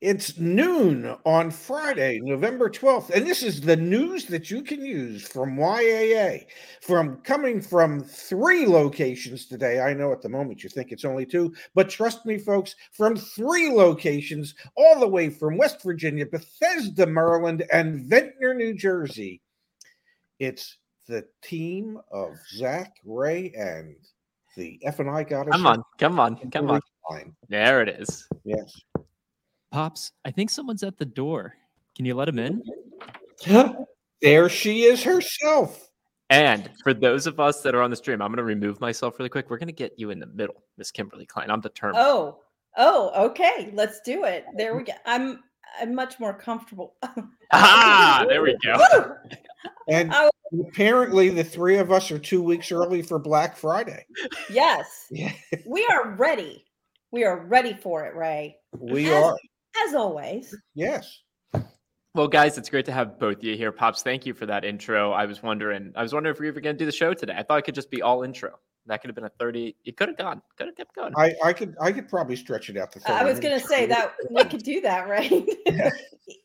It's noon on Friday, November 12th, and this is the news that you can use from YAA. From coming from three locations today. I know at the moment you think it's only two, but trust me, folks, from three locations, all the way from West Virginia, Bethesda, Maryland, and Ventnor, New Jersey. It's the team of Zach, Ray, and the F and I got Come on, come on, come on. There it is. Yes. Pops, I think someone's at the door. Can you let him in? there she is herself. And for those of us that are on the stream, I'm going to remove myself really quick. We're going to get you in the middle, Miss Kimberly Klein. I'm determined. Oh, oh, okay. Let's do it. There we go. I'm I'm much more comfortable. ah, there we go. and apparently, the three of us are two weeks early for Black Friday. Yes, yeah. we are ready. We are ready for it, Ray. We As, are as always. Yes. Well, guys, it's great to have both of you here. Pops, thank you for that intro. I was wondering, I was wondering if we were going to do the show today. I thought it could just be all intro. That could have been a 30. It could have gone. Could have kept going. I, I could I could probably stretch it out to 30. I was gonna say that we could do that, right?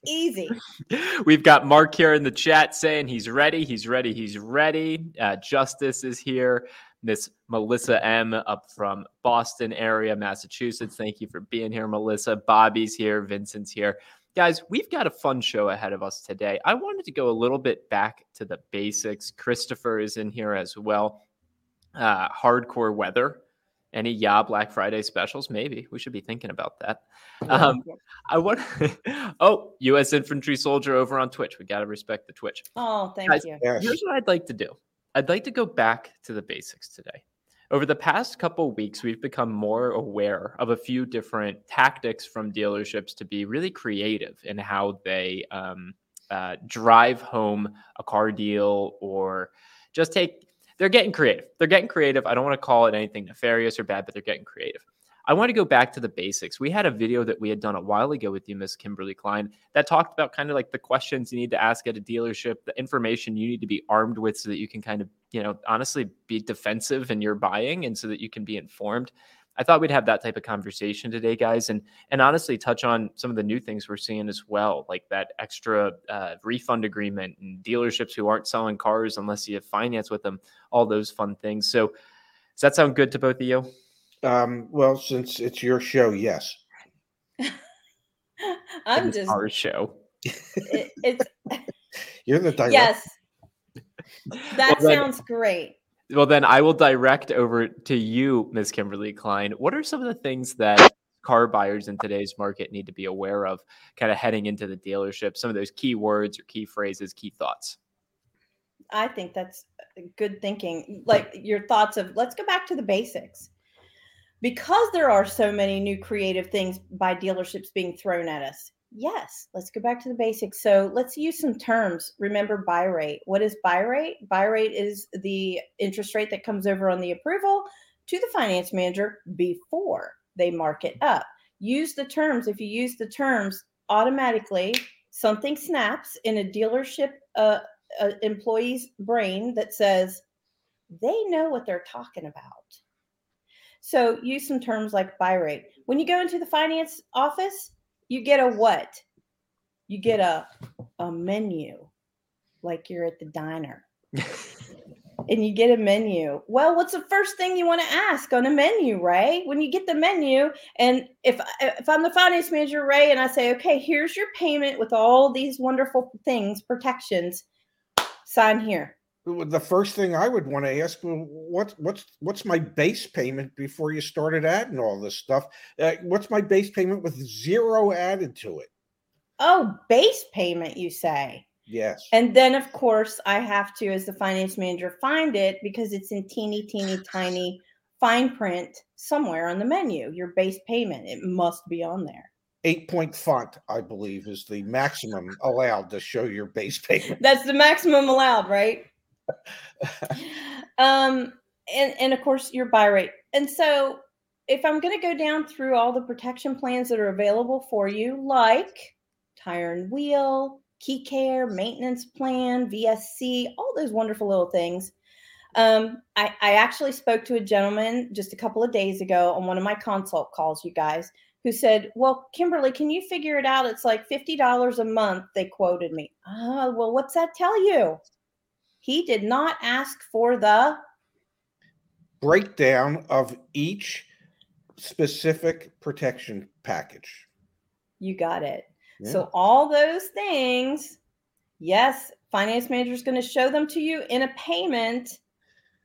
Easy. We've got Mark here in the chat saying he's ready, he's ready, he's ready. Uh, Justice is here. Miss Melissa M up from Boston area, Massachusetts. Thank you for being here, Melissa. Bobby's here, Vincent's here. Guys, we've got a fun show ahead of us today. I wanted to go a little bit back to the basics. Christopher is in here as well. Uh, hardcore weather. Any yeah Black Friday specials? Maybe we should be thinking about that. Um, I want. oh, U.S. infantry soldier over on Twitch. We got to respect the Twitch. Oh, thank Guys, you. Here's what I'd like to do. I'd like to go back to the basics today. Over the past couple weeks, we've become more aware of a few different tactics from dealerships to be really creative in how they um, uh, drive home a car deal or just take. They're getting creative. They're getting creative. I don't want to call it anything nefarious or bad, but they're getting creative. I want to go back to the basics. We had a video that we had done a while ago with you, Miss Kimberly Klein, that talked about kind of like the questions you need to ask at a dealership, the information you need to be armed with so that you can kind of, you know, honestly be defensive in your buying and so that you can be informed. I thought we'd have that type of conversation today, guys, and and honestly touch on some of the new things we're seeing as well, like that extra uh, refund agreement and dealerships who aren't selling cars unless you have finance with them, all those fun things. So, does that sound good to both of you? Um, well, since it's your show, yes. I'm just our show. It, it's you're the director. Yes, that well, sounds then, great. Well, then I will direct over to you, Ms. Kimberly Klein. What are some of the things that car buyers in today's market need to be aware of, kind of heading into the dealership? Some of those key words or key phrases, key thoughts. I think that's good thinking. Like your thoughts of let's go back to the basics because there are so many new creative things by dealerships being thrown at us. Yes, let's go back to the basics. So let's use some terms. Remember buy rate. What is buy rate? Buy rate is the interest rate that comes over on the approval to the finance manager before they mark it up. Use the terms. If you use the terms, automatically something snaps in a dealership uh, uh, employee's brain that says they know what they're talking about. So use some terms like buy rate. When you go into the finance office, you get a what? You get a a menu, like you're at the diner. and you get a menu. Well, what's the first thing you want to ask on a menu, Ray? When you get the menu, and if if I'm the finance manager, Ray, and I say, okay, here's your payment with all these wonderful things, protections, sign here the first thing I would want to ask, well, what, what's what's my base payment before you started adding all this stuff? Uh, what's my base payment with zero added to it? Oh, base payment, you say? Yes. And then, of course, I have to, as the finance manager, find it because it's in teeny, teeny, tiny fine print somewhere on the menu. Your base payment, it must be on there eight point font, I believe, is the maximum allowed to show your base payment. That's the maximum allowed, right? um, and and of course your buy rate. And so if I'm going to go down through all the protection plans that are available for you, like tire and wheel, key care, maintenance plan, VSC, all those wonderful little things. Um, I, I actually spoke to a gentleman just a couple of days ago on one of my consult calls, you guys, who said, Well, Kimberly, can you figure it out? It's like $50 a month. They quoted me. Oh, well, what's that tell you? He did not ask for the breakdown of each specific protection package. You got it. Yeah. So, all those things, yes, finance manager is going to show them to you in a payment,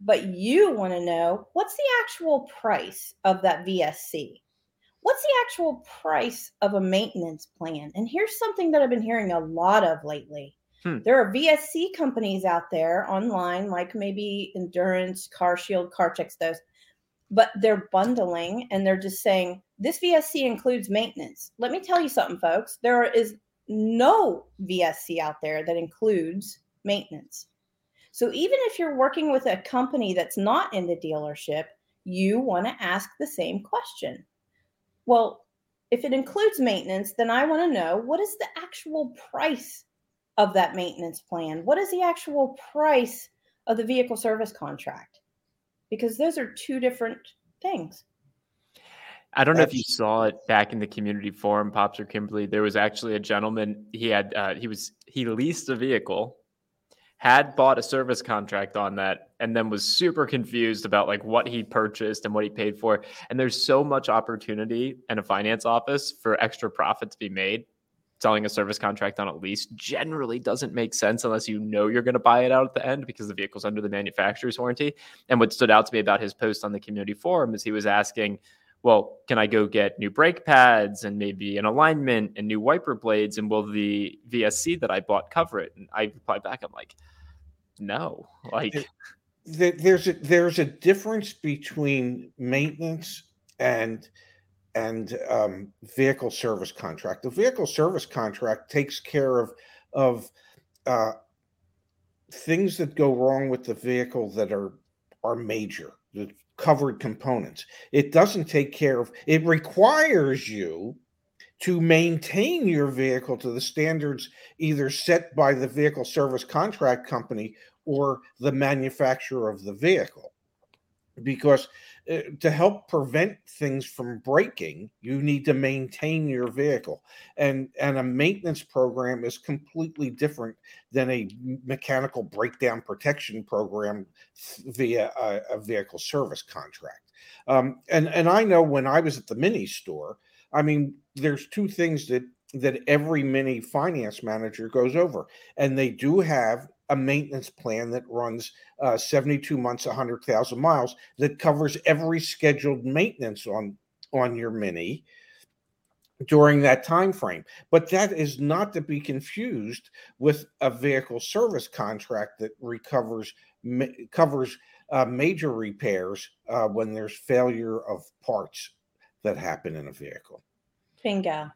but you want to know what's the actual price of that VSC? What's the actual price of a maintenance plan? And here's something that I've been hearing a lot of lately. Hmm. There are VSC companies out there online, like maybe Endurance, Car Shield, CarChex, those but they're bundling and they're just saying this VSC includes maintenance. Let me tell you something, folks. There is no VSC out there that includes maintenance. So even if you're working with a company that's not in the dealership, you want to ask the same question. Well, if it includes maintenance, then I want to know what is the actual price of that maintenance plan? What is the actual price of the vehicle service contract? because those are two different things. I don't know if you saw it back in the community forum, Pops or Kimberly. There was actually a gentleman. He had uh, he was he leased a vehicle, had bought a service contract on that, and then was super confused about like what he purchased and what he paid for. And there's so much opportunity in a finance office for extra profit to be made selling a service contract on a lease generally doesn't make sense unless you know you're going to buy it out at the end because the vehicle's under the manufacturer's warranty. And what stood out to me about his post on the community forum is he was asking, well, can I go get new brake pads and maybe an alignment and new wiper blades? And will the VSC that I bought cover it? And I replied back, I'm like, no, like there's a, there's a difference between maintenance and and um, vehicle service contract. The vehicle service contract takes care of of uh, things that go wrong with the vehicle that are are major, the covered components. It doesn't take care of. It requires you to maintain your vehicle to the standards either set by the vehicle service contract company or the manufacturer of the vehicle because to help prevent things from breaking you need to maintain your vehicle. And and a maintenance program is completely different than a mechanical breakdown protection program via a, a vehicle service contract. Um, and and i know when i was at the mini store i mean there's two things that that every mini finance manager goes over and they do have a maintenance plan that runs uh, 72 months, 100,000 miles that covers every scheduled maintenance on on your Mini during that time frame. But that is not to be confused with a vehicle service contract that recovers ma- covers uh, major repairs uh, when there's failure of parts that happen in a vehicle. Bingo.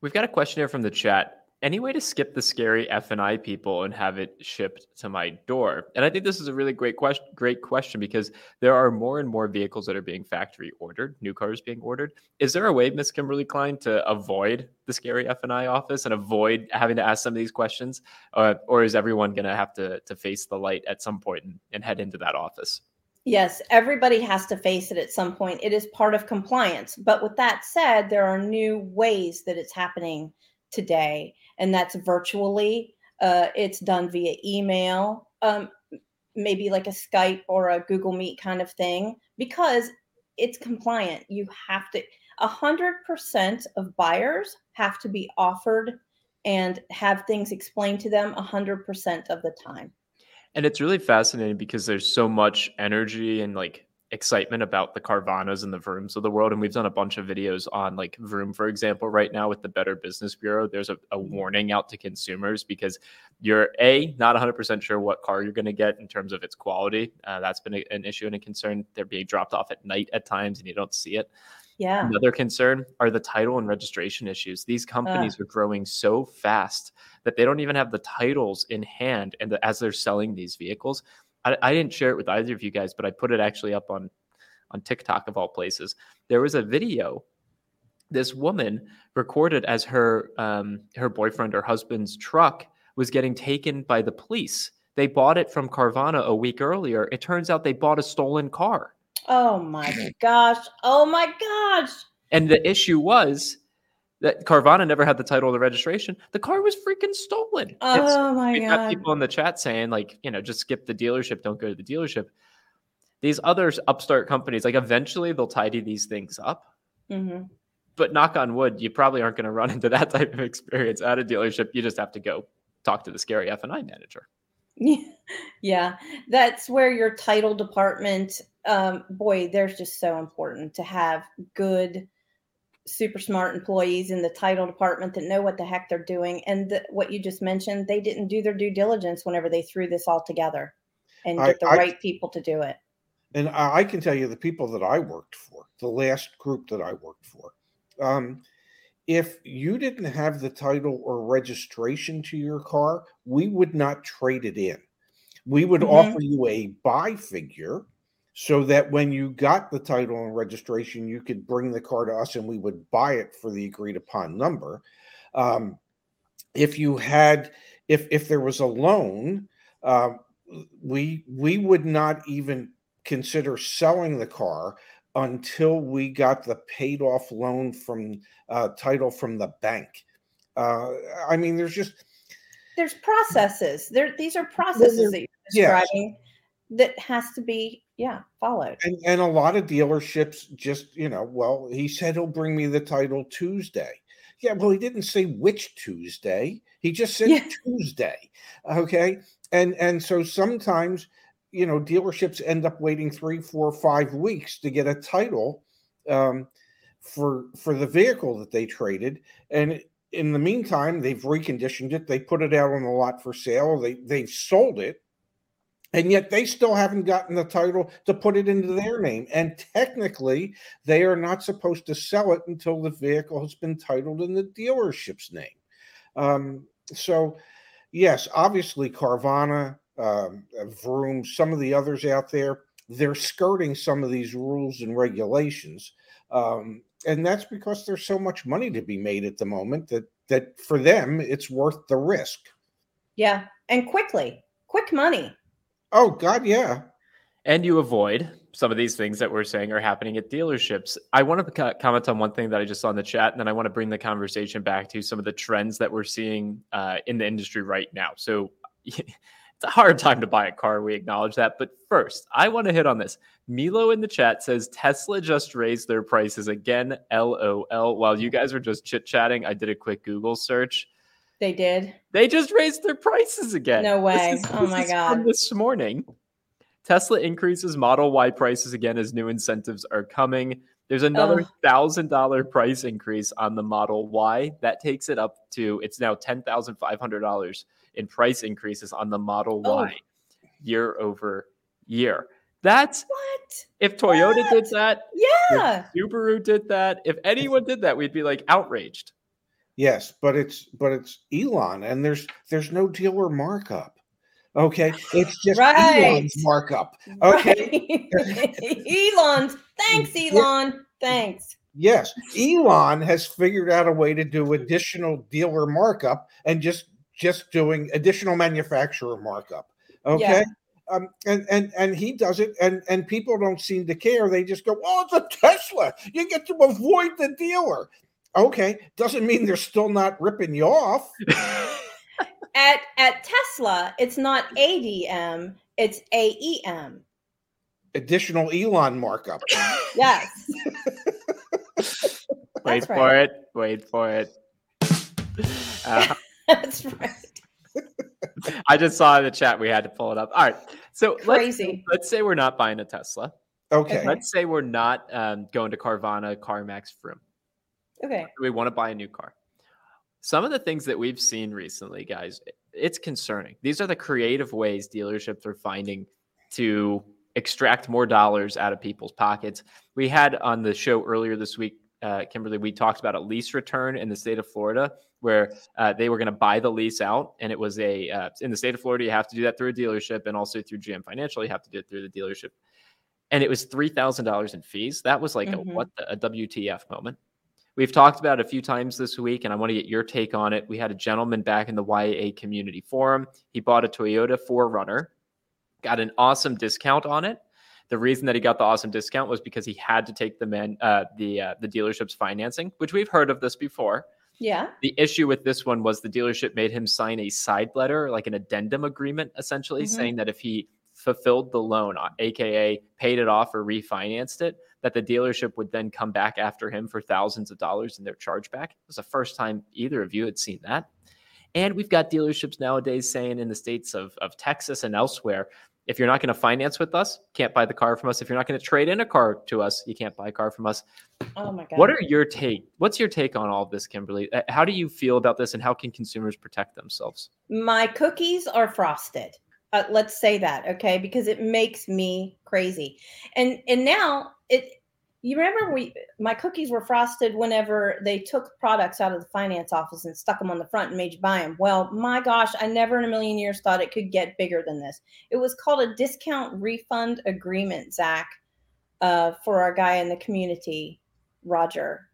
We've got a question here from the chat any way to skip the scary F and I people and have it shipped to my door? And I think this is a really great question. Great question because there are more and more vehicles that are being factory ordered, new cars being ordered. Is there a way, Miss Kimberly Klein, to avoid the scary F and I office and avoid having to ask some of these questions, uh, or is everyone going to have to to face the light at some point and, and head into that office? Yes, everybody has to face it at some point. It is part of compliance. But with that said, there are new ways that it's happening today, and that's virtually. Uh, it's done via email, um, maybe like a Skype or a Google Meet kind of thing, because it's compliant. You have to, a hundred percent of buyers have to be offered and have things explained to them a hundred percent of the time. And it's really fascinating because there's so much energy and like excitement about the Carvanas and the Vrooms of the world. And we've done a bunch of videos on like Vroom, for example, right now with the Better Business Bureau. There's a, a mm-hmm. warning out to consumers because you're A, not 100% sure what car you're going to get in terms of its quality. Uh, that's been a, an issue and a concern. They're being dropped off at night at times and you don't see it. Yeah. Another concern are the title and registration issues. These companies uh. are growing so fast that they don't even have the titles in hand and the, as they're selling these vehicles I, I didn't share it with either of you guys, but I put it actually up on on TikTok of all places. There was a video this woman recorded as her um, her boyfriend or husband's truck was getting taken by the police. They bought it from Carvana a week earlier. It turns out they bought a stolen car. Oh my gosh. Oh my gosh. And the issue was that Carvana never had the title of the registration. The car was freaking stolen. Oh my we've god. got people in the chat saying, like, you know, just skip the dealership, don't go to the dealership. These other upstart companies, like, eventually they'll tidy these things up. hmm But knock on wood, you probably aren't going to run into that type of experience at a dealership. You just have to go talk to the scary F and I manager. Yeah, that's where your title department, um, boy, there's just so important to have good, super smart employees in the title department that know what the heck they're doing. And the, what you just mentioned, they didn't do their due diligence whenever they threw this all together and I- get the I- right people to do it. And I can tell you the people that I worked for, the last group that I worked for, um, if you didn't have the title or registration to your car, we would not trade it in. We would Mhm. offer you a buy figure so that when you got the title and registration, you could bring the car to us and we would buy it for the agreed upon number. Um, if you had, if if there was a loan, um, we we would not even consider selling the car until we got the paid off loan from uh, title from the bank. Uh, I mean, there's just There's processes. There, these are processes that you're Yes. describing that has to be, yeah, followed. and, and a lot of dealerships just you know well he said he'll bring me the title tuesday. Yeah well he didn't say which tuesday. He just said Yeah. tuesday okay? And and so sometimes you know dealerships end up waiting three four five weeks to get a title um, for for the vehicle that they traded. And in the meantime they've reconditioned it. They put it out on the lot for sale. They they've sold it and yet they still haven't gotten the title to put it into their name. And technically, they are not supposed to sell it until the vehicle has been titled in the dealership's name. Um, so, yes, obviously, Carvana, um, Vroom, some of the others out there, they're skirting some of these rules and regulations. Um, and that's because there's so much money to be made at the moment that that for them it's worth the risk. Yeah. And quickly, quick money. Oh God, yeah. and you avoid some of these things that we're saying are happening at dealerships. I want to comment on one thing that I just saw in the chat, and then I want to bring the conversation back to some of the trends that we're seeing uh, in the industry right now. So it's a hard time to buy a car. We acknowledge that. But first, I want to hit on this. Milo in the chat says Tesla just raised their prices again. LOL. While you guys were just chit chatting, I did a quick Google search. They did. They just raised their prices again. No way. Is- Oh my God. This morning, Tesla increases Model Y prices again as new incentives are coming. There's another thousand dollar price increase on the Model Y. That takes it up to it's now ten thousand five hundred dollars in price increases on the Model Oh. Y year over year. That's What? if Toyota did that, Yeah. Subaru did that. If anyone did that, we'd be like outraged. Yes, but it's but it's Elon, and there's there's no dealer markup. Okay, it's just Right. Elon's markup. Okay, Right. Elon's. Thanks, Yeah. Elon. Thanks. yes, Elon has figured out a way to do additional dealer markup and just just doing additional manufacturer markup. Okay. Um, and and and he does it, and and people don't seem to care. They just go, "Oh, it's a Tesla. You get to avoid the dealer." Okay, doesn't mean they're still not ripping you off. At at Tesla, it's not ADM, it's AEM. Additional Elon markup. Yes. Wait That's for it. Wait for it. Uh, That's right. I just saw in the chat we had to pull it up. All right. So let's, Crazy. let's say we're not buying a Tesla. Okay. Okay. Let's say we're not um, going to Carvana, CarMax, Vroom. Okay. We want to buy a new car. Some of the things that we've seen recently, guys, it's concerning. These are the creative ways dealerships are finding to extract more dollars out of people's pockets. We had on the show earlier this week uh, Kimberly, we talked about a lease return in the state of Florida where uh, they were going to buy the lease out. And it was a, uh, in the state of Florida, you have to do that through a dealership and also through GM Financial, you have to do it through the dealership. And it was $3,000 in fees. That was like mm-hmm. a what the, a WTF moment. We've talked about it a few times this week, and I want to get your take on it. We had a gentleman back in the YA community forum. He bought a Toyota 4Runner, got an awesome discount on it the reason that he got the awesome discount was because he had to take the man uh, the uh, the dealership's financing, which we've heard of this before. Yeah. The issue with this one was the dealership made him sign a side letter, like an addendum agreement, essentially mm-hmm. saying that if he fulfilled the loan, aka uh, paid it off or refinanced it, that the dealership would then come back after him for thousands of dollars in their chargeback. It was the first time either of you had seen that. And we've got dealerships nowadays saying in the states of, of Texas and elsewhere if you're not going to finance with us, can't buy the car from us. If you're not going to trade in a car to us, you can't buy a car from us. Oh my god. What are your take? What's your take on all of this, Kimberly? Uh, how do you feel about this and how can consumers protect themselves? My cookies are frosted. Uh, let's say that, okay? Because it makes me crazy. And and now it you remember we my cookies were frosted whenever they took products out of the finance office and stuck them on the front and made you buy them. Well, my gosh, I never in a million years thought it could get bigger than this. It was called a discount refund agreement, Zach, uh, for our guy in the community, Roger.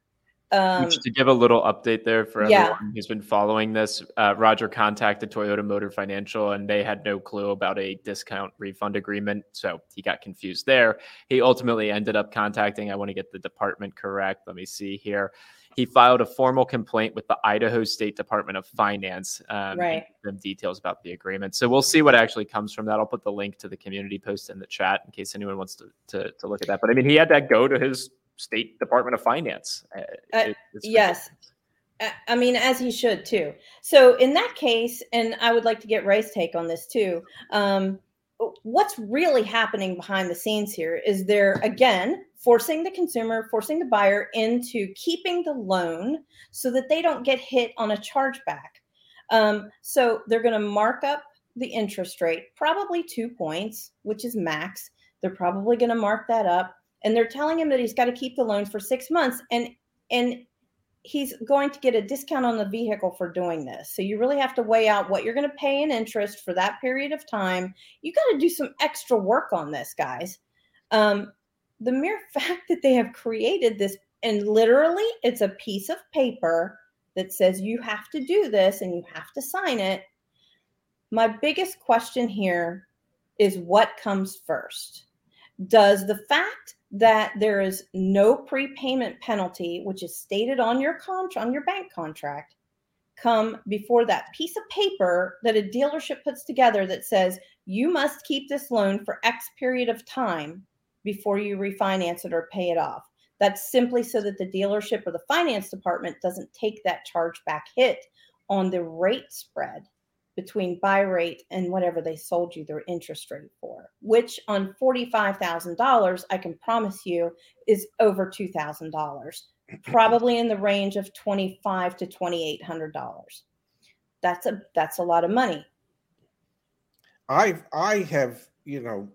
Um, to give a little update there for everyone yeah. who's been following this, uh, Roger contacted Toyota Motor Financial and they had no clue about a discount refund agreement. So he got confused there. He ultimately ended up contacting, I want to get the department correct. Let me see here. He filed a formal complaint with the Idaho State Department of Finance. Um, right. Them details about the agreement. So we'll see what actually comes from that. I'll put the link to the community post in the chat in case anyone wants to, to, to look at that. But I mean, he had to go to his State Department of Finance. Uh, uh yes. I mean, as he should too. So, in that case, and I would like to get Ray's take on this too. Um, what's really happening behind the scenes here is they're again forcing the consumer, forcing the buyer into keeping the loan so that they don't get hit on a chargeback. Um, so, they're going to mark up the interest rate, probably two points, which is max. They're probably going to mark that up and they're telling him that he's got to keep the loan for six months and and he's going to get a discount on the vehicle for doing this. So you really have to weigh out what you're going to pay in interest for that period of time. You got to do some extra work on this guys. Um, the mere fact that they have created this and literally it's a piece of paper that says you have to do this and you have to sign it. My biggest question here is what comes first? Does the fact that there is no prepayment penalty, which is stated on your contract on your bank contract, come before that piece of paper that a dealership puts together that says you must keep this loan for X period of time before you refinance it or pay it off. That's simply so that the dealership or the finance department doesn't take that chargeback hit on the rate spread between buy rate and whatever they sold you their interest rate for, which on $45,000, I can promise you is over $2,000, probably in the range of 25 to $2,800. That's a, that's a lot of money. I've, I have, you know,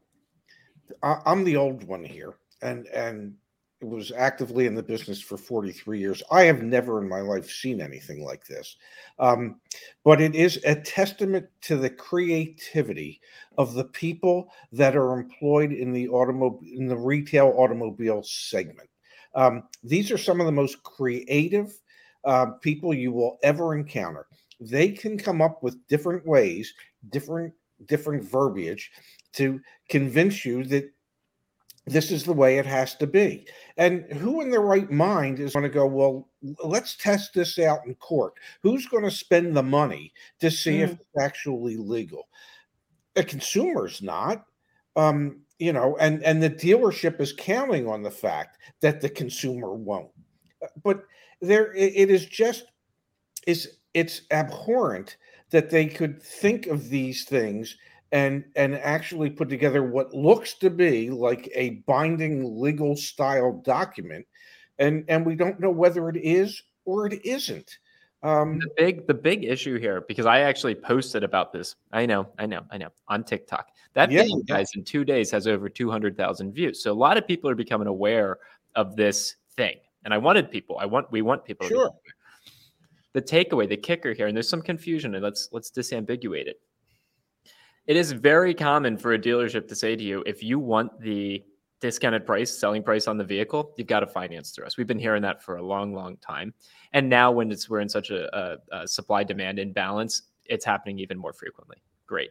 I, I'm the old one here and, and was actively in the business for 43 years. I have never in my life seen anything like this. Um, but it is a testament to the creativity of the people that are employed in the automobile in the retail automobile segment. Um, these are some of the most creative uh, people you will ever encounter. They can come up with different ways, different different verbiage to convince you that this is the way it has to be. And who in their right mind is going to go, well, let's test this out in court? Who's going to spend the money to see mm. if it's actually legal? A consumer's not. Um, you know, and and the dealership is counting on the fact that the consumer won't. But there, it is just is it's abhorrent that they could think of these things and and actually put together what looks to be like a binding legal style document and and we don't know whether it is or it isn't um, the big the big issue here because I actually posted about this. I know, I know, I know on TikTok. That yeah, video, guys, in two days has over two hundred thousand views. So a lot of people are becoming aware of this thing. And I wanted people. I want we want people. Sure. The takeaway, the kicker here, and there's some confusion, and let's let's disambiguate it. It is very common for a dealership to say to you, if you want the discounted price, selling price on the vehicle, you've got to finance through us. We've been hearing that for a long, long time. And now, when it's we're in such a, a, a supply demand imbalance, it's happening even more frequently. Great.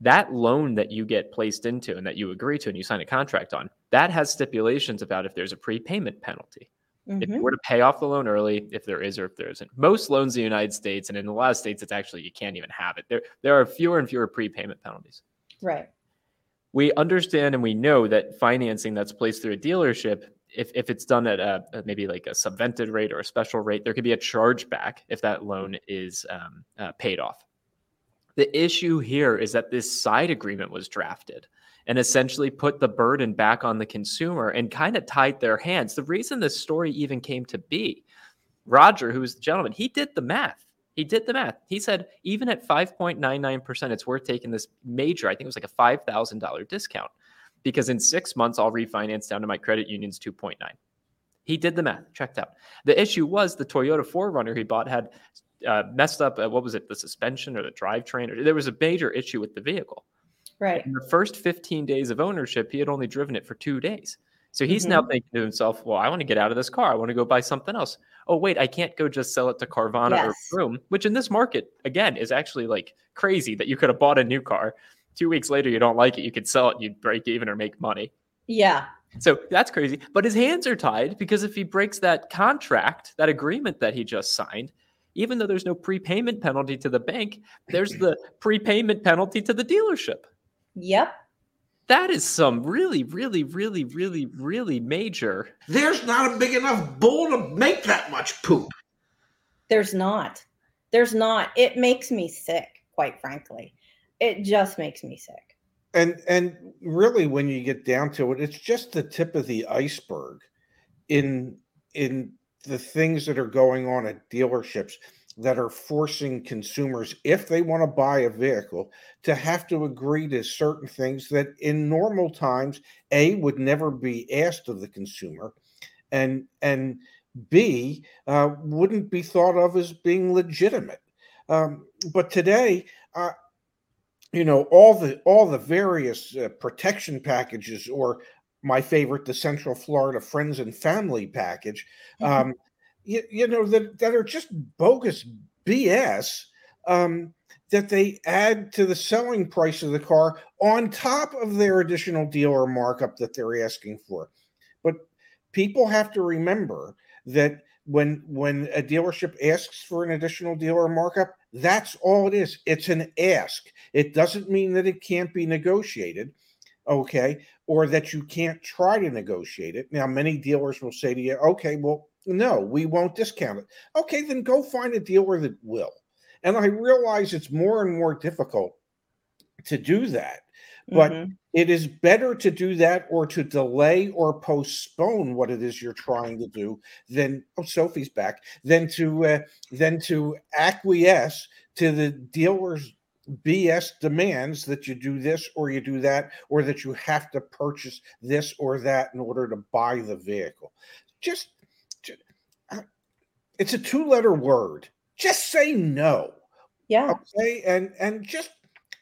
That loan that you get placed into and that you agree to and you sign a contract on, that has stipulations about if there's a prepayment penalty. Mm-hmm. If you mm-hmm. were to pay off the loan early, if there is or if there isn't. Most loans in the United States and in a lot of states, it's actually you can't even have it. There, there are fewer and fewer prepayment penalties. Right we understand and we know that financing that's placed through a dealership if, if it's done at a, maybe like a subvented rate or a special rate there could be a chargeback if that loan is um, uh, paid off the issue here is that this side agreement was drafted and essentially put the burden back on the consumer and kind of tied their hands the reason this story even came to be roger who was the gentleman he did the math he did the math. He said even at 5.99%, it's worth taking this major, I think it was like a $5,000 discount because in six months, I'll refinance down to my credit union's 2.9. He did the math, checked out. The issue was the Toyota 4Runner he bought had uh, messed up, uh, what was it, the suspension or the drivetrain? Or, there was a major issue with the vehicle. Right. In the first 15 days of ownership, he had only driven it for two days. So he's mm-hmm. now thinking to himself, well, I want to get out of this car. I want to go buy something else. Oh, wait, I can't go just sell it to Carvana yes. or Vroom, which in this market, again, is actually like crazy that you could have bought a new car. Two weeks later, you don't like it. You could sell it, you'd break even or make money. Yeah. So that's crazy. But his hands are tied because if he breaks that contract, that agreement that he just signed, even though there's no prepayment penalty to the bank, there's the prepayment penalty to the dealership. Yep that is some really, really, really, really, really major. There's not a big enough bowl to make that much poop. There's not. There's not. It makes me sick, quite frankly. It just makes me sick. And and really when you get down to it, it's just the tip of the iceberg in in the things that are going on at dealerships that are forcing consumers, if they want to buy a vehicle, to have to agree to certain things that in normal times, A, would never be asked of the consumer, and and B, uh, wouldn't be thought of as being legitimate. Um, but today, uh, you know, all the all the various uh, protection packages, or my favorite, the Central Florida Friends and Family package, mm-hmm. um, you, you know that that are just bogus BS um, that they add to the selling price of the car on top of their additional dealer markup that they're asking for. But people have to remember that when when a dealership asks for an additional dealer markup, that's all it is. It's an ask. It doesn't mean that it can't be negotiated, okay, or that you can't try to negotiate it. Now, many dealers will say to you, okay, well, no, we won't discount it. Okay, then go find a dealer that will. And I realize it's more and more difficult to do that. But mm-hmm. it is better to do that or to delay or postpone what it is you're trying to do than oh Sophie's back than to uh, than to acquiesce to the dealer's BS demands that you do this or you do that or that you have to purchase this or that in order to buy the vehicle. Just it's a two letter word. Just say no. Yeah. Okay. And and just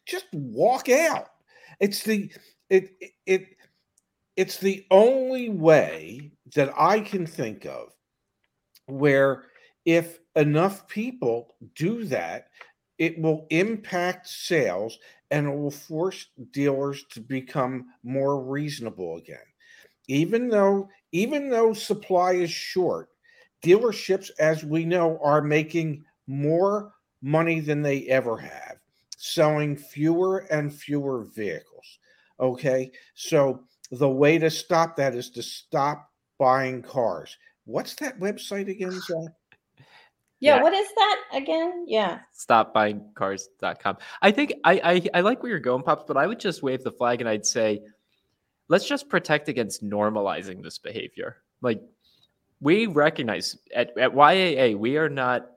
just walk out. It's the it it it's the only way that I can think of where if enough people do that, it will impact sales and it will force dealers to become more reasonable again. Even though even though supply is short, dealerships, as we know, are making more money than they ever have, selling fewer and fewer vehicles. Okay. So the way to stop that is to stop buying cars. What's that website again, Zach? Yeah, yeah, what is that again? Yeah. Stopbuyingcars.com. I think I, I I like where you're going, Pops, but I would just wave the flag and I'd say, let's just protect against normalizing this behavior. Like we recognize at, at YAA, we are not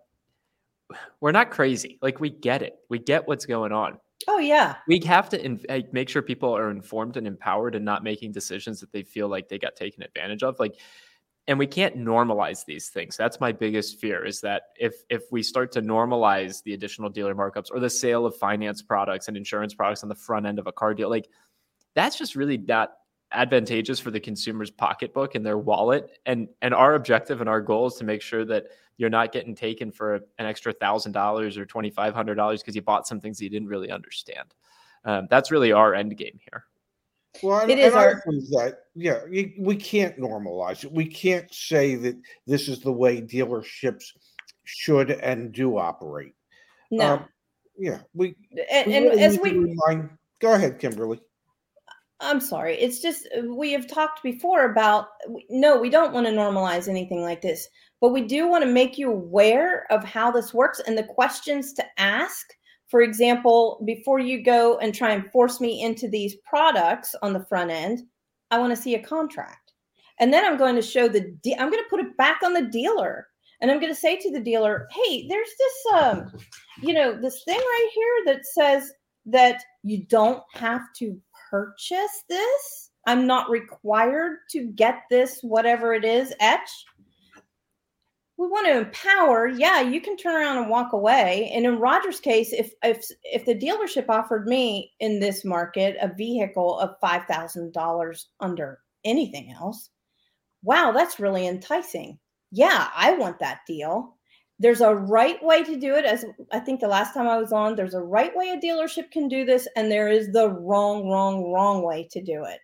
we're not crazy. Like we get it. We get what's going on. Oh yeah. We have to in, make sure people are informed and empowered and not making decisions that they feel like they got taken advantage of. Like and we can't normalize these things that's my biggest fear is that if if we start to normalize the additional dealer markups or the sale of finance products and insurance products on the front end of a car deal like that's just really not advantageous for the consumer's pocketbook and their wallet and and our objective and our goal is to make sure that you're not getting taken for an extra thousand dollars or twenty five hundred dollars because you bought some things you didn't really understand um, that's really our end game here well, and, it is our that yeah, we can't normalize it. We can't say that this is the way dealerships should and do operate. No. Um, yeah, we and, we and as we remind, go ahead, Kimberly. I'm sorry. It's just uh, we have talked before about no, we don't want to normalize anything like this, but we do want to make you aware of how this works and the questions to ask for example, before you go and try and force me into these products on the front end, I want to see a contract. And then I'm going to show the de- I'm going to put it back on the dealer. And I'm going to say to the dealer, "Hey, there's this um you know, this thing right here that says that you don't have to purchase this. I'm not required to get this whatever it is etch. We want to empower. Yeah you can turn around and walk away. And in roger's case if if if the dealership offered me in this market a vehicle of $5000 under anything else wow that's really enticing. Yeah i want that deal there's a right way to do it as i think the last time i was on there's a right way a dealership can do this and there is the wrong wrong wrong way to do it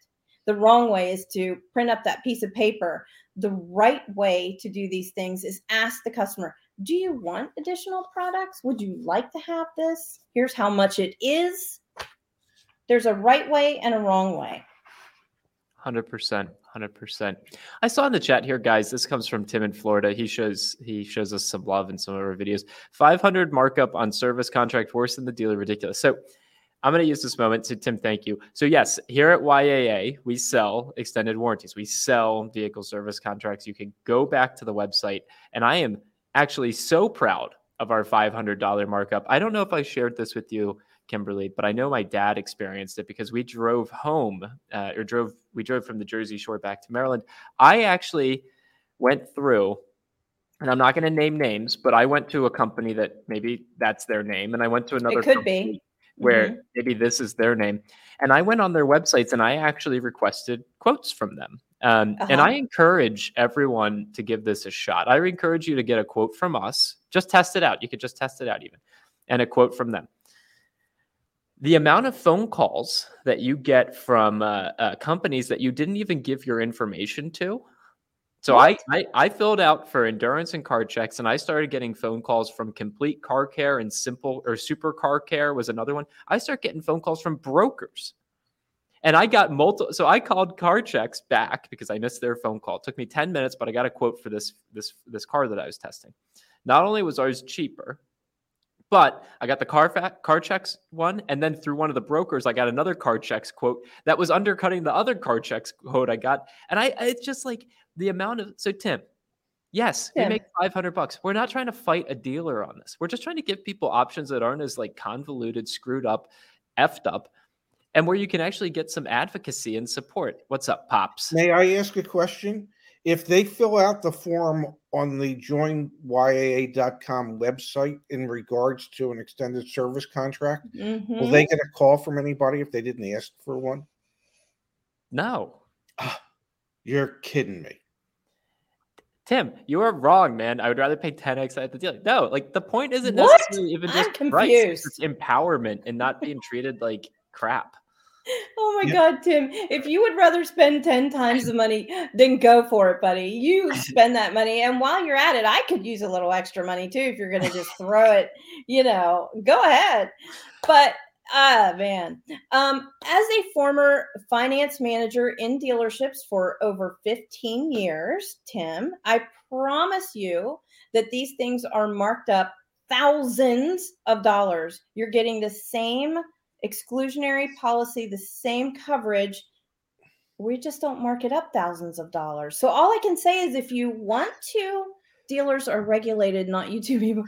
the wrong way is to print up that piece of paper the right way to do these things is ask the customer, do you want additional products? Would you like to have this? Here's how much it is. There's a right way and a wrong way. 100%. 100%. I saw in the chat here guys, this comes from Tim in Florida. He shows he shows us some love in some of our videos. 500 markup on service contract worse than the dealer ridiculous. So, I'm going to use this moment to Tim, thank you. So, yes, here at YAA, we sell extended warranties, we sell vehicle service contracts. You can go back to the website, and I am actually so proud of our $500 markup. I don't know if I shared this with you, Kimberly, but I know my dad experienced it because we drove home uh, or drove, we drove from the Jersey Shore back to Maryland. I actually went through and I'm not going to name names, but I went to a company that maybe that's their name, and I went to another. It could company. be where mm-hmm. maybe this is their name. And I went on their websites and I actually requested quotes from them. Um, uh-huh. And I encourage everyone to give this a shot. I encourage you to get a quote from us. Just test it out. You could just test it out, even, and a quote from them. The amount of phone calls that you get from uh, uh, companies that you didn't even give your information to so I, I, I filled out for endurance and CarChex, and I started getting phone calls from Complete Car Care and Simple or Super Car Care was another one. I start getting phone calls from brokers, and I got multiple. So I called CarChex back because I missed their phone call. It took me ten minutes, but I got a quote for this this this car that I was testing. Not only was ours cheaper, but I got the car fa- CarChex one, and then through one of the brokers, I got another CarChex quote that was undercutting the other CarChex quote I got. And I, it's just like the amount of so Tim, yes, yeah. we make 500 bucks. We're not trying to fight a dealer on this. We're just trying to give people options that aren't as like convoluted, screwed up, effed up, and where you can actually get some advocacy and support. What's up, pops? May I ask a question? If they fill out the form on the joinyaa.com website in regards to an extended service contract, mm-hmm. will they get a call from anybody if they didn't ask for one? No. Ah, you're kidding me. Tim, you are wrong, man. I would rather pay 10x at the deal. No, like the point isn't necessarily even just price. It's empowerment and not being treated like crap. Oh my yeah. God, Tim. If you would rather spend 10 times the money, then go for it, buddy. You spend that money. And while you're at it, I could use a little extra money too if you're going to just throw it, you know, go ahead. But Ah, man. Um, as a former finance manager in dealerships for over 15 years, Tim, I promise you that these things are marked up thousands of dollars. You're getting the same exclusionary policy, the same coverage. We just don't mark it up thousands of dollars. So all I can say is if you want to dealers are regulated, not YouTube people.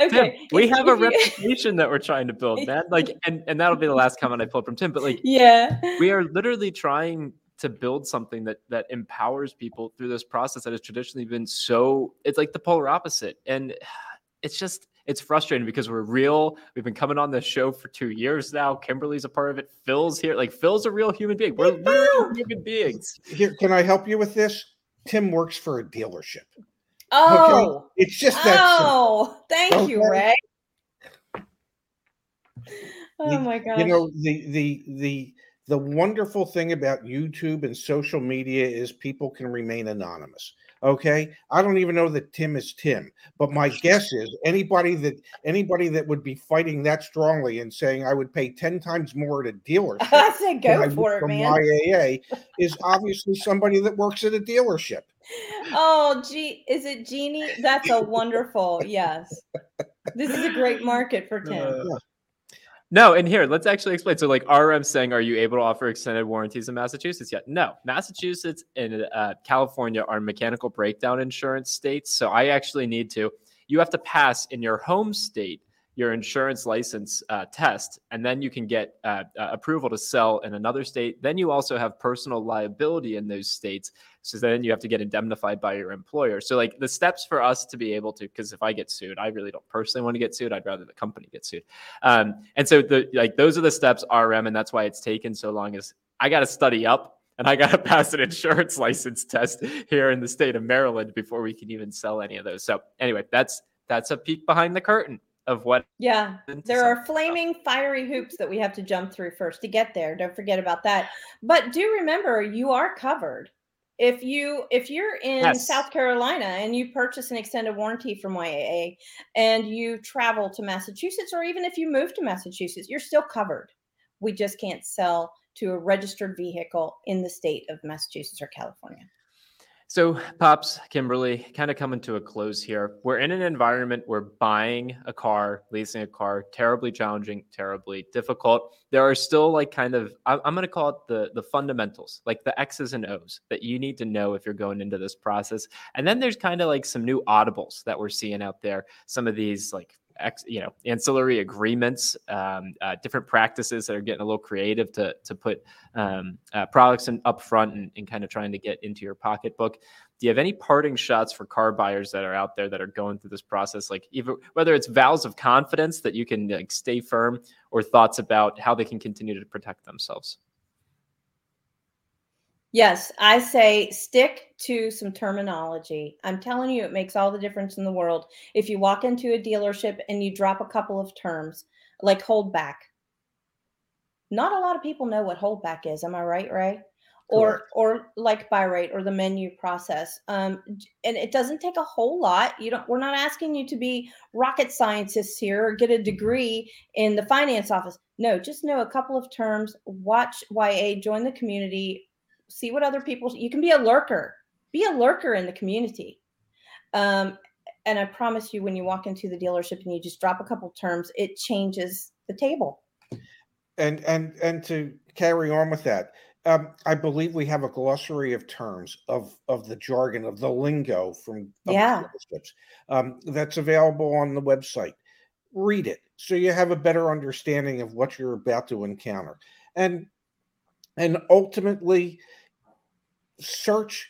Okay. Tim, we if, have if a you... reputation that we're trying to build, man. Like, and, and that'll be the last comment I pulled from Tim. But like, yeah, we are literally trying to build something that that empowers people through this process that has traditionally been so it's like the polar opposite and it's just it's frustrating because we're real. We've been coming on this show for two years now. Kimberly's a part of it. Phil's here. Like Phil's a real human being. We're real human beings. Here, can I help you with this? Tim works for a dealership. Oh, okay? it's just that. Oh, thank okay? you, Ray. Oh you, my gosh. You know the the the the wonderful thing about YouTube and social media is people can remain anonymous. Okay, I don't even know that Tim is Tim, but my guess is anybody that anybody that would be fighting that strongly and saying I would pay ten times more at a dealership. I said go for it, man. YAA is obviously somebody that works at a dealership. Oh, gee, is it Jeannie? That's a wonderful yes. This is a great market for Tim. Uh, no, and here, let's actually explain. So, like RM saying, are you able to offer extended warranties in Massachusetts yet? No. Massachusetts and uh, California are mechanical breakdown insurance states. So, I actually need to, you have to pass in your home state your insurance license uh, test, and then you can get uh, uh, approval to sell in another state. Then you also have personal liability in those states. So then you have to get indemnified by your employer. So, like the steps for us to be able to, because if I get sued, I really don't personally want to get sued. I'd rather the company get sued. Um, and so, the like those are the steps RM, and that's why it's taken so long. Is I got to study up and I got to pass an insurance license test here in the state of Maryland before we can even sell any of those. So, anyway, that's that's a peek behind the curtain of what yeah there are flaming fiery hoops that we have to jump through first to get there don't forget about that but do remember you are covered if you if you're in yes. south carolina and you purchase an extended warranty from yaa and you travel to massachusetts or even if you move to massachusetts you're still covered we just can't sell to a registered vehicle in the state of massachusetts or california so, Pops, Kimberly, kind of coming to a close here. We're in an environment where buying a car, leasing a car, terribly challenging, terribly difficult. There are still like kind of I'm going to call it the the fundamentals, like the X's and O's that you need to know if you're going into this process. And then there's kind of like some new audibles that we're seeing out there. Some of these like ex, you know ancillary agreements, um, uh, different practices that are getting a little creative to to put um, uh, products in up front and, and kind of trying to get into your pocketbook. Do you have any parting shots for car buyers that are out there that are going through this process? Like either whether it's vows of confidence that you can like stay firm, or thoughts about how they can continue to protect themselves. Yes, I say stick to some terminology. I'm telling you, it makes all the difference in the world. If you walk into a dealership and you drop a couple of terms like holdback, not a lot of people know what holdback is. Am I right, Ray? Or or like buy rate or the menu process. Um, and it doesn't take a whole lot. You don't. We're not asking you to be rocket scientists here or get a degree in the finance office. No, just know a couple of terms. Watch YA, join the community, see what other people you can be a lurker. Be a lurker in the community. Um, and i promise you when you walk into the dealership and you just drop a couple terms it changes the table. And and and to carry on with that um, I believe we have a glossary of terms of of the jargon of the lingo from yeah. um, that's available on the website. Read it so you have a better understanding of what you're about to encounter, and and ultimately, search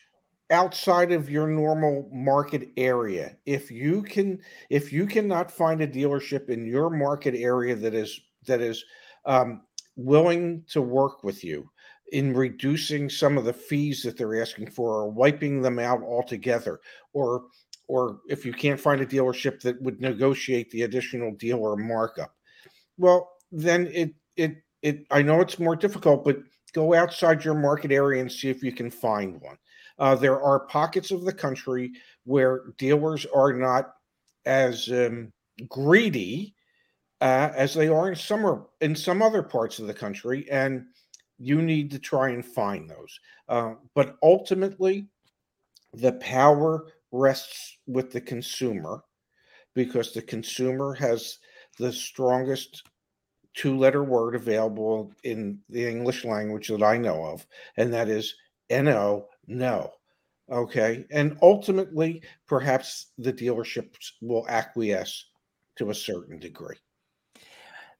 outside of your normal market area. If you can if you cannot find a dealership in your market area that is that is um, willing to work with you in reducing some of the fees that they're asking for or wiping them out altogether or or if you can't find a dealership that would negotiate the additional dealer markup well then it it it i know it's more difficult but go outside your market area and see if you can find one. Uh, there are pockets of the country where dealers are not as um, greedy uh, as they are in some in some other parts of the country, and you need to try and find those. Uh, but ultimately, the power rests with the consumer because the consumer has the strongest two letter word available in the English language that I know of, and that is NO, no. Okay. And ultimately, perhaps the dealerships will acquiesce to a certain degree.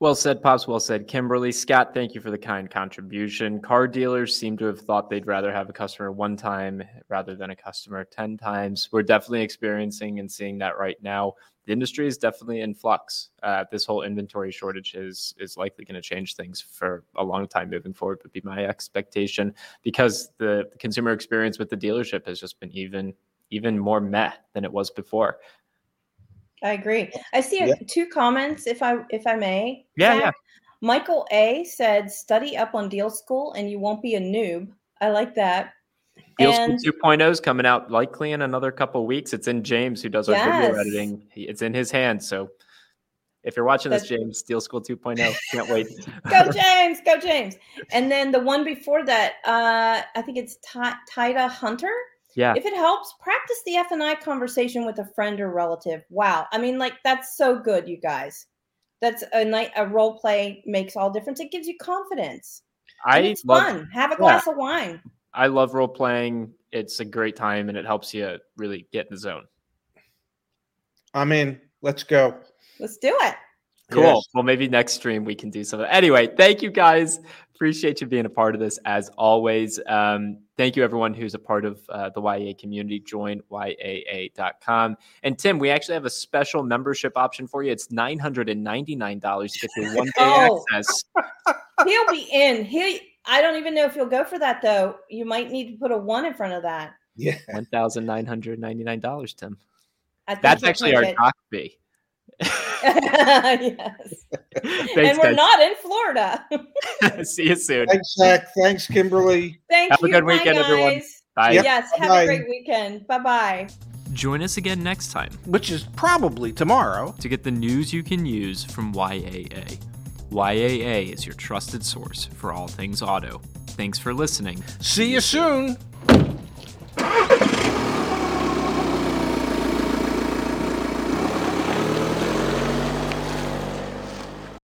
Well said, Pops. Well said, Kimberly. Scott, thank you for the kind contribution. Car dealers seem to have thought they'd rather have a customer one time rather than a customer 10 times. We're definitely experiencing and seeing that right now. The industry is definitely in flux. Uh, this whole inventory shortage is, is likely going to change things for a long time moving forward, would be my expectation because the, consumer experience with the dealership has just been even even more meh than it was before. I agree. I see a, two comments, if I if I may. Yeah, yeah. Michael A said, "Study up on Deal School, and you won't be a noob." I like that. Deal and, School 2.0 is coming out likely in another couple weeks. It's in James, who does our yes. video editing. It's in his hands. So if you're watching this, James, Deal School 2.0, can't wait. go James, go James. And then the one before that, uh, I think it's Tida Hunter. Yeah. If it helps, practice the F and I conversation with a friend or relative. Wow. I mean, like that's so good, you guys. That's a night a role play makes all difference. It gives you confidence. I it's love, fun. Have a glass yeah. of wine. I love role playing. It's a great time and it helps you really get in the zone. I'm in. Let's go. Let's do it. Cool. Yes. Well, maybe next stream we can do something. Anyway, thank you guys. Appreciate you being a part of this as always. Um, thank you, everyone who's a part of uh, the YA community. Join YAA.com. And Tim, we actually have a special membership option for you. It's $999 to get the one day oh. access. He'll be in. He I don't even know if you'll go for that though. You might need to put a one in front of that. Yeah. $1,999, Tim. That's actually our doc fee. yes. Thanks, and we're guys. not in Florida. See you soon. Thanks, Zach. Thanks, Kimberly. Thank have you. Have a good weekend, guys. everyone. Bye. Yep. Yes, have Bye. a great weekend. Bye bye. Join us again next time, which is probably tomorrow, to get the news you can use from YAA. YAA is your trusted source for all things auto. Thanks for listening. See you soon.